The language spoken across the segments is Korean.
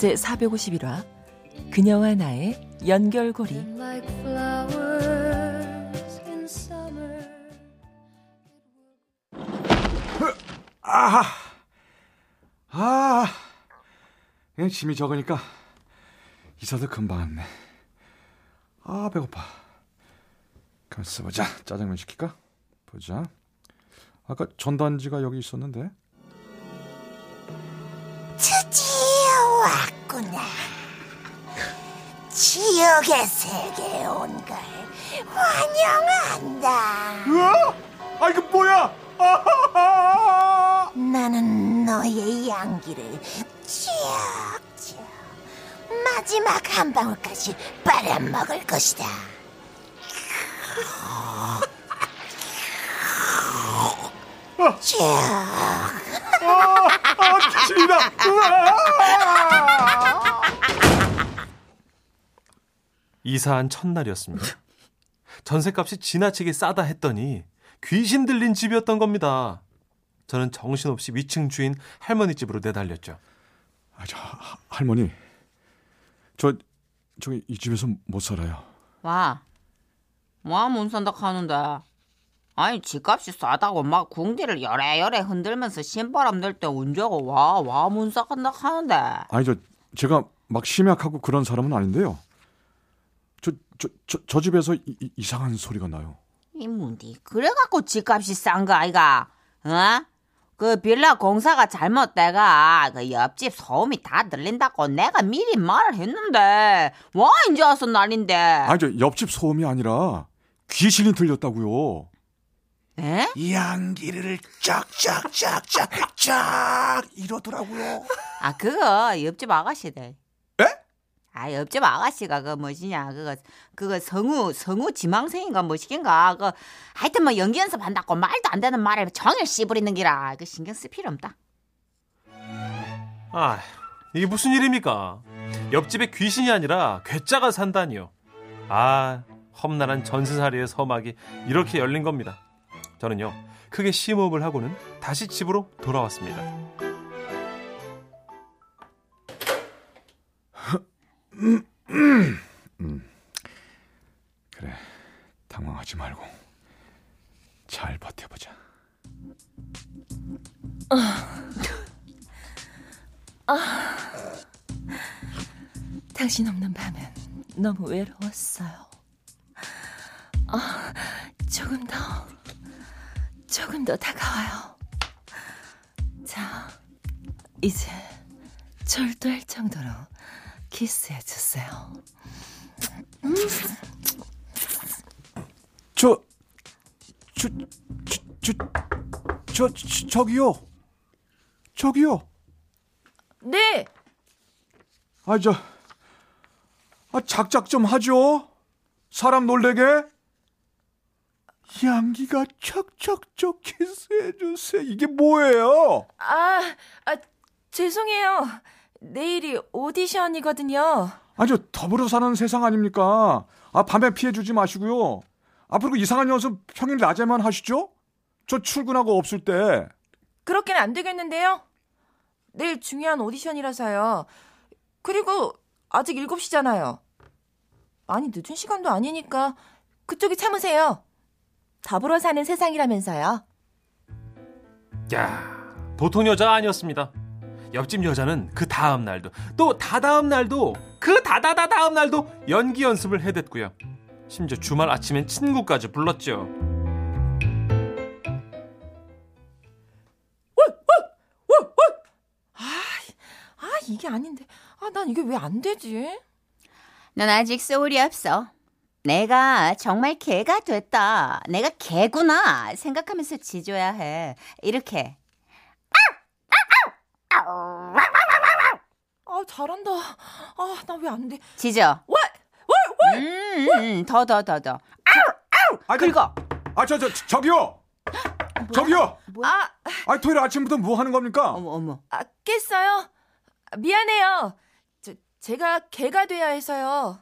제 451화 그녀와 나의 연결고리. 아하. 아 그냥 짐이 적으니까 이사도 금방 왔네. 아 배고파. 가만 있어 보자. 짜장면 시킬까? 보자. 아까 전단지가 여기 있었는데. 드디어 왔구나. 지옥의 세계에 온 걸 환영한다. 으아 아 이거 뭐야 아하하 나는 너의 양기를 쭉쭉 마지막 한 방울까지 빨아먹을 것이다. 쭉. 아 으아 이사한 첫날이었습니다. 전셋값이 지나치게 싸다 했더니 귀신 들린 집이었던 겁니다. 저는 정신없이 위층 주인 할머니 집으로 내달렸죠. 아, 저 하- 할머니 저 저기 이 집에서 못 살아요 와, 뭐문 산다 하는데? 아니 집값이 싸다고 막 궁디를 열애열애 흔들면서 신바람 낼때 언제고 와와문 싸간다 하는데? 아니 저 제가 막 심약하고 그런 사람은 아닌데요. 저 저 저 저 집에서 이, 이- 이 상한 소리가 나요. 이 문디 그래갖고 집값이 싼 거 아이가? 어? 그 빌라 공사가 잘못돼가 그 옆집 소음이 다 들린다고 내가 미리 말을 했는데 와 이제 와서 난인데 아니 저 옆집 소음이 아니라 귀신이 들렸다고요. 에? 양기를 쫙쫙쫙쫙쫙 이러더라고요. 아 그거 옆집 아가씨들 에? 아 옆집 아가씨가 그 뭐지냐 그거 그거 성우 성우 지망생인가 뭐시긴가 그 하여튼 뭐 연기 연습 한다고 말도 안 되는 말을 정일 씨부리는 기라 그 신경 쓸 필요 없다 아, 이게 무슨 일입니까? 옆집에 귀신이 아니라 괴짜가 산다니요. 아, 험난한 전세살이의 서막이 이렇게 열린 겁니다. 저는요, 크게 심호흡을 하고는 다시 집으로 돌아왔습니다. 그래 당황하지 말고 잘 버텨보자. 당신 없는 밤은 너무 외로웠어요. 아, 조금 더, 조금 더 다가와요. 자, 이제 절도할 정도로 키스해 주세요. 저, 저, 저, 저, 저, 저 저기요, 저기요. 네, 아, 저, 아, 작작 좀 하죠. 사람 놀래게. 양기가 척척척 키스해 주세요. 이게 뭐예요? 아, 아 죄송해요. 내일이 오디션이거든요. 아, 저 더불어 사는 세상 아닙니까? 아, 밤에 피해 주지 마시고요. 앞으로 그 이상한 연습 평일 낮에만 하시죠? 저 출근하고 없을 때. 그렇게는 안 되겠는데요. 내일 중요한 오디션이라서요. 그리고 아직 7시잖아요. 많이 늦은 시간도 아니니까 그쪽이 참으세요. 더불어 사는 세상이라면서요. 야, 보통 여자가 아니었습니다. 옆집 여자는 그 다음 날도 또 다다음 날도 그 다다다 다음 날도 연기 연습을 해댔고요. 심지어 주말 아침엔 친구까지 불렀죠. 아, 이게 아닌데. 아, 난 이게 왜 안 되지? 넌 아직 소울이 없어. 내가 정말 개가 됐다. 내가 개구나. 생각하면서 지줘야 해. 이렇게. 아, 아, 잘한다. 아, 나 왜 안 돼? 지져. 왜? 왜? 왜? 음, 더, 더, 더, 더. 아, 긁어. 아, 저, 저, 저기요! 저기요! 아, 아, 토요일 아침부터 뭐 하는 겁니까? 어머, 어머. 아, 깼어요? 아, 미안해요. 저, 제가 개가 돼야 해서요.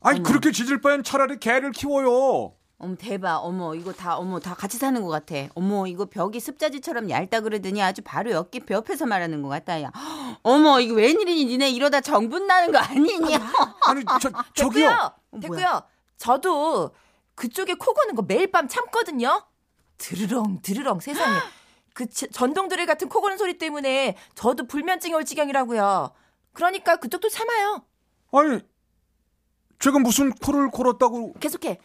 아니, 그렇게 짖을 바엔 차라리 개를 키워요. 어머, 대박. 어머, 이거 다, 어머, 다 같이 사는 것 같아. 어머, 이거 벽이 습자지처럼 얇다 그러더니 아주 바로 옆기 벽에서 말하는 것 같다, 야. 어머, 이거 웬일이니? 니네 이러다 정분 나는 거 아니니? 아니, 저, 저기요! 됐고요. 됐고요. 저도 그쪽에 코 고는 거 매일 밤 참거든요. 드르렁 드르렁 세상에. 그 지- 전동드릴 같은 코 고는 소리 때문에 저도 불면증이 올 지경이라고요. 그러니까 그쪽도 참아요. 아니, 제가 무슨 코를 골았다고. 계속해. 왈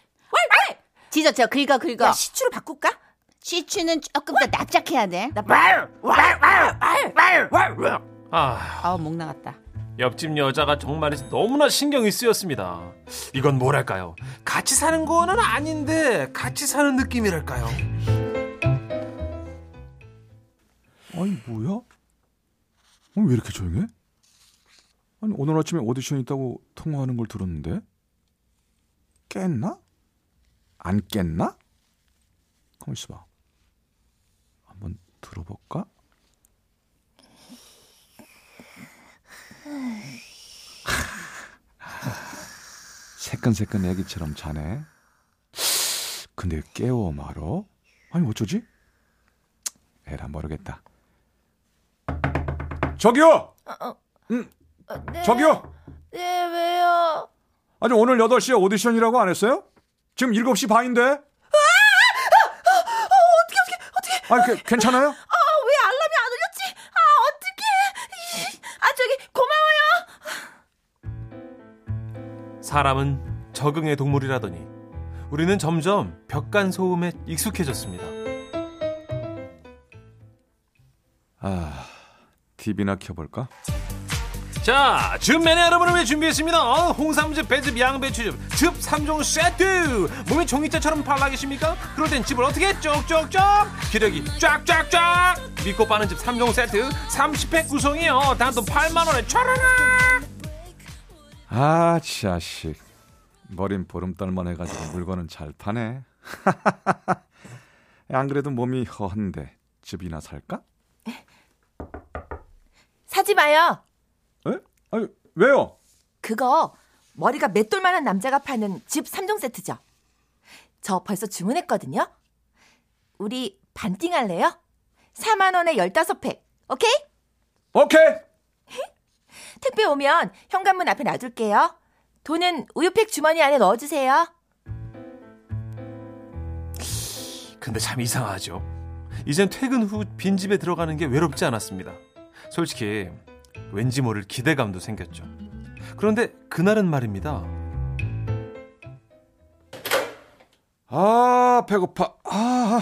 왈! 지져, 저 긁어, 긁어. 야 시추로 바꿀까? 시추는 조금 더 납작해야 돼. 나 왈왈 왈 왈 왈 왈 아, 아우, 목 나갔다. 옆집 여자가 정말 너무나 신경이 쓰였습니다. 이건 뭐랄까요? 같이 사는 거는 아닌데 같이 사는 느낌이랄까요? 아니, 뭐야? 어, 왜 이렇게 조용해? 아니, 오늘 아침에 오디션 있다고 통화하는 걸 들었는데? 깼나? 안 깼나? 가만 있어봐. 한번 들어볼까? 새끈새끈 애기처럼 자네. 근데 깨워 말어? 아니 어쩌지? 에라 모르겠다. 저기요! 어, 네. 저기요! 네 왜요? 아니 오늘 8시에 오디션이라고 안 했어요? 지금 7시 반인데? 어떻게 어떻게 어떻게 아니 그, 괜찮아요? 아 왜 알람이 안 울렸지? 아 어떡해. 아 저기 고마워요. 사람은 적응의 동물이라더니 우리는 점점 벽간 소음에 익숙해졌습니다. 아 TV나 켜볼까? 자, 즙맨의 여러분을 위해 준비했습니다. 어, 홍삼즙, 배즙, 양배추즙, 즙 3종 세트! 몸이 종이자처럼 발라계십니까? 그럴 땐 즙을 어떻게 쪽쪽쪽! 기력이 쫙쫙쫙! 믿고 빠는 즙 3종 세트 30팩 구성이요. 단돈 8만원에 촤라라! 아 자식 머린 보름달만 해가지고 물건은 잘 파네 안 그래도 몸이 허한데 즙이나 살까? 사지 마요. 에? 아니 왜요? 그거 머리가 맷돌만한 남자가 파는 집 3종 세트죠. 저 벌써 주문했거든요. 우리 반띵 할래요? 4만 원에 15팩. 오케이? 오케이 택배 오면 현관문 앞에 놔둘게요. 돈은 우유팩 주머니 안에 넣어주세요. 근데 참 이상하죠. 이젠 퇴근 후 빈집에 들어가는 게 외롭지 않았습니다. 솔직히 왠지 모를 기대감도 생겼죠. 그런데 그날은 말입니다. 아 배고파 아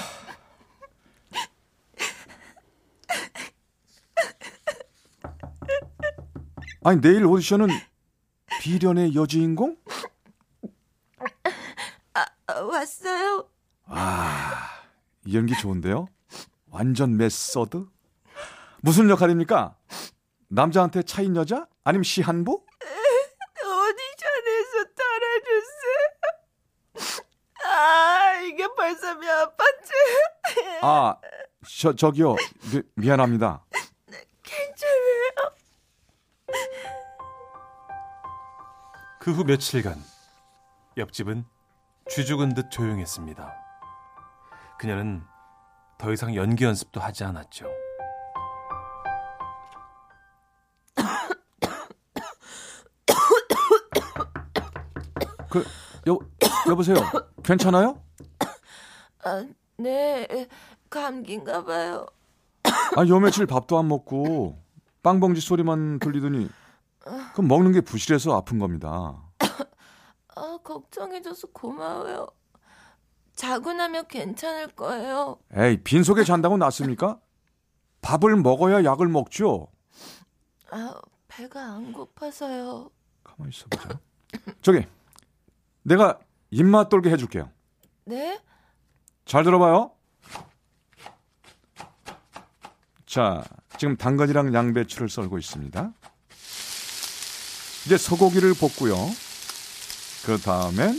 아니 내일 오디션은 비련의 여주인공? 어, 왔어요. 이 연기 좋은데요? 완전 메서드? 무슨 역할입니까? 남자한테 차인 여자? 아니면 시한부? 오디션에서 떨어졌어요. 아, 이게 벌써 몇 번째. 아, 저, 저기요. 미, 미안합니다. 괜찮아요. 그 후 며칠간 옆집은 쥐죽은 듯 조용했습니다. 그녀는 더 이상 연기 연습도 하지 않았죠. 여, 여보세요. 괜찮아요? 아, 네, 감기인가 봐요. 아, 요 며칠 밥도 안 먹고 빵봉지 소리만 들리더니 그럼 먹는 게 부실해서 아픈 겁니다. 아, 걱정해줘서 고마워요. 자고 나면 괜찮을 거예요. 에이, 빈속에 잔다고 낫습니까? 밥을 먹어야 약을 먹죠. 아, 배가 안 고파서요. 가만히 있어보자. 저기, 내가 입맛 돌게 해줄게요. 네? 잘 들어봐요. 자, 지금 당근이랑 양배추를 썰고 있습니다. 이제 소고기를 볶고요. 그 다음엔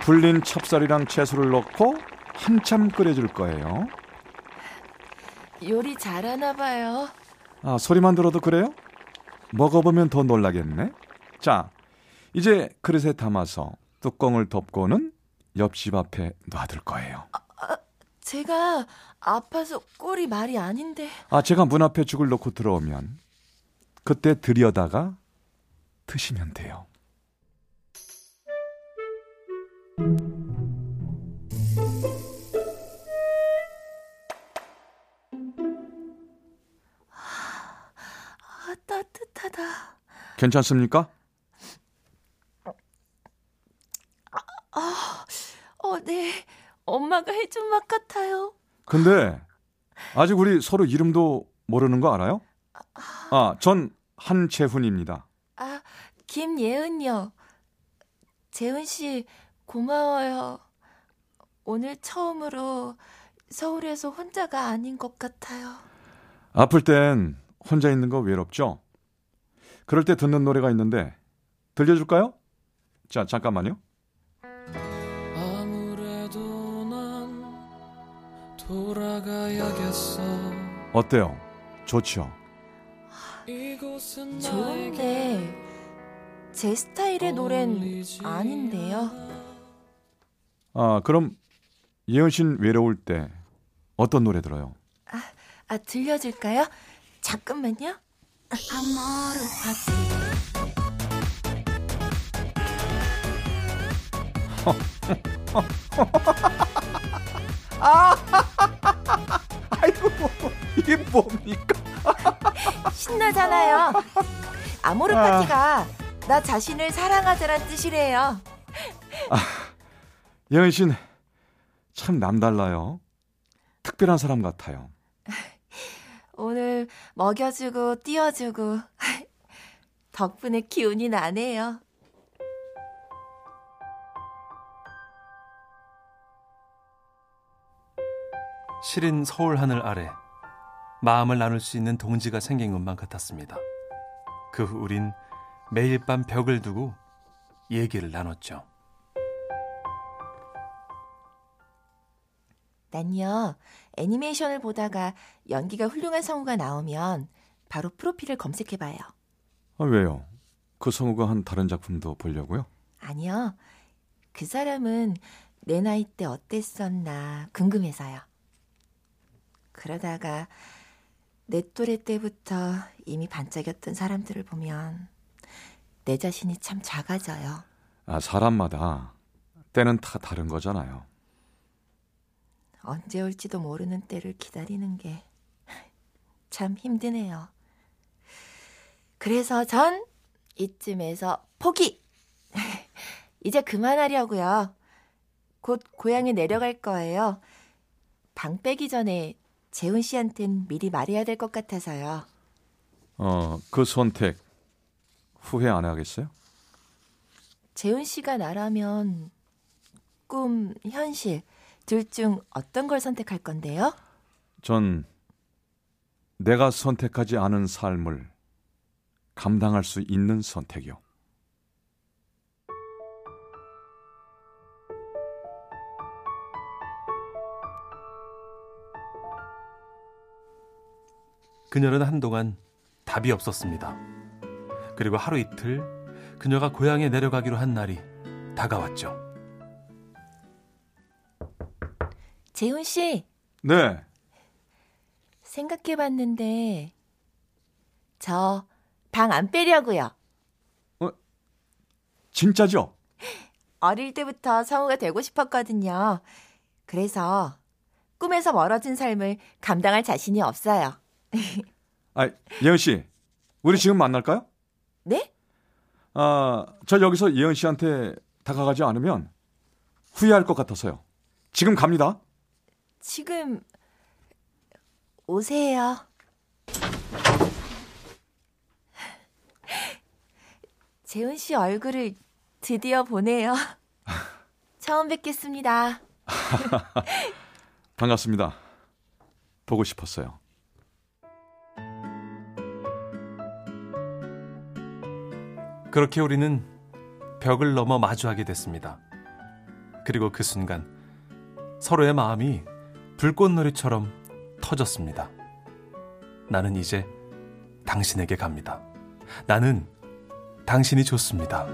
불린 찹쌀이랑 채소를 넣고 한참 끓여줄 거예요. 요리 잘하나 봐요. 아, 소리만 들어도 그래요? 먹어보면 더 놀라겠네. 자, 이제 그릇에 담아서 뚜껑을 덮고는 옆집 앞에 놔둘 거예요. 제가 아파서 꼴이 말이 아닌데. 아, 제가 문 앞에 죽을 놓고 들어오면 그때 들여다가 드시면 돼요. 아, 따뜻하다. 괜찮습니까? 어, 네. 엄마가 해준 맛 같아요. 근데 아직 우리 서로 이름도 모르는 거 알아요? 아, 전 한재훈입니다. 아, 김예은요. 재은 씨, 고마워요. 오늘 처음으로 서울에서 혼자가 아닌 것 같아요. 아플 땐 혼자 있는 거 외롭죠? 그럴 때 듣는 노래가 있는데 들려줄까요? 자, 잠깐만요. 어 어때요? 좋죠? 이곳은 좋은데 제 스타일의 노래는 아닌데요. 아, 그럼 예은 씨는 외로울 때 어떤 노래 들어요? 아, 들려줄까요? 잠깐만요. 아이고, 이게 뭡니까? 신나잖아요. 아모르 아. 파티가 나 자신을 사랑하자란 뜻이래요. 예은 씨는 참 남달라요. 특별한 사람 같아요. 오늘 먹여주고 띄워주고 덕분에 기운이 나네요. 시린 서울 하늘 아래 마음을 나눌 수 있는 동지가 생긴 것만 같았습니다. 그 후 우린 매일 밤 벽을 두고 얘기를 나눴죠. 난요, 애니메이션을 보다가 연기가 훌륭한 성우가 나오면 바로 프로필을 검색해봐요. 아, 왜요? 그 성우가 한 다른 작품도 보려고요? 아니요, 그 사람은 내 나이 때 어땠었나 궁금해서요. 그러다가 내 또래 때부터 이미 반짝였던 사람들을 보면 내 자신이 참 작아져요. 아, 사람마다 때는 다 다른 거잖아요. 언제 올지도 모르는 때를 기다리는 게 참 힘드네요. 그래서 전 이쯤에서 포기! 이제 그만하려고요. 곧 고향에 내려갈 거예요. 방 빼기 전에 재훈 씨한텐 미리 말해야 될 것 같아서요. 어, 그 선택 후회 안 하겠어요? 재훈 씨가 나라면 꿈, 현실 둘 중 어떤 걸 선택할 건데요? 전 내가 선택하지 않은 삶을 감당할 수 있는 선택이요. 그녀는 한동안 답이 없었습니다. 그리고 하루 이틀 그녀가 고향에 내려가기로 한 날이 다가왔죠. 재훈 씨, 네. 생각해 봤는데 저 방 안 빼려고요. 진짜죠? 어릴 때부터 성우가 되고 싶었거든요. 그래서 꿈에서 멀어진 삶을 감당할 자신이 없어요. 아, 예은 씨. 우리 지금 만날까요? 네? 아, 저 여기서 예은 씨한테 다가가지 않으면 후회할 것 같아서요. 지금 갑니다. 지금 오세요. 재훈 씨 얼굴을 드디어 보네요. 처음 뵙겠습니다. 반갑습니다. 보고 싶었어요. 그렇게 우리는 벽을 넘어 마주하게 됐습니다. 그리고 그 순간 서로의 마음이 불꽃놀이처럼 터졌습니다. 나는 이제 당신에게 갑니다. 나는 당신이 좋습니다.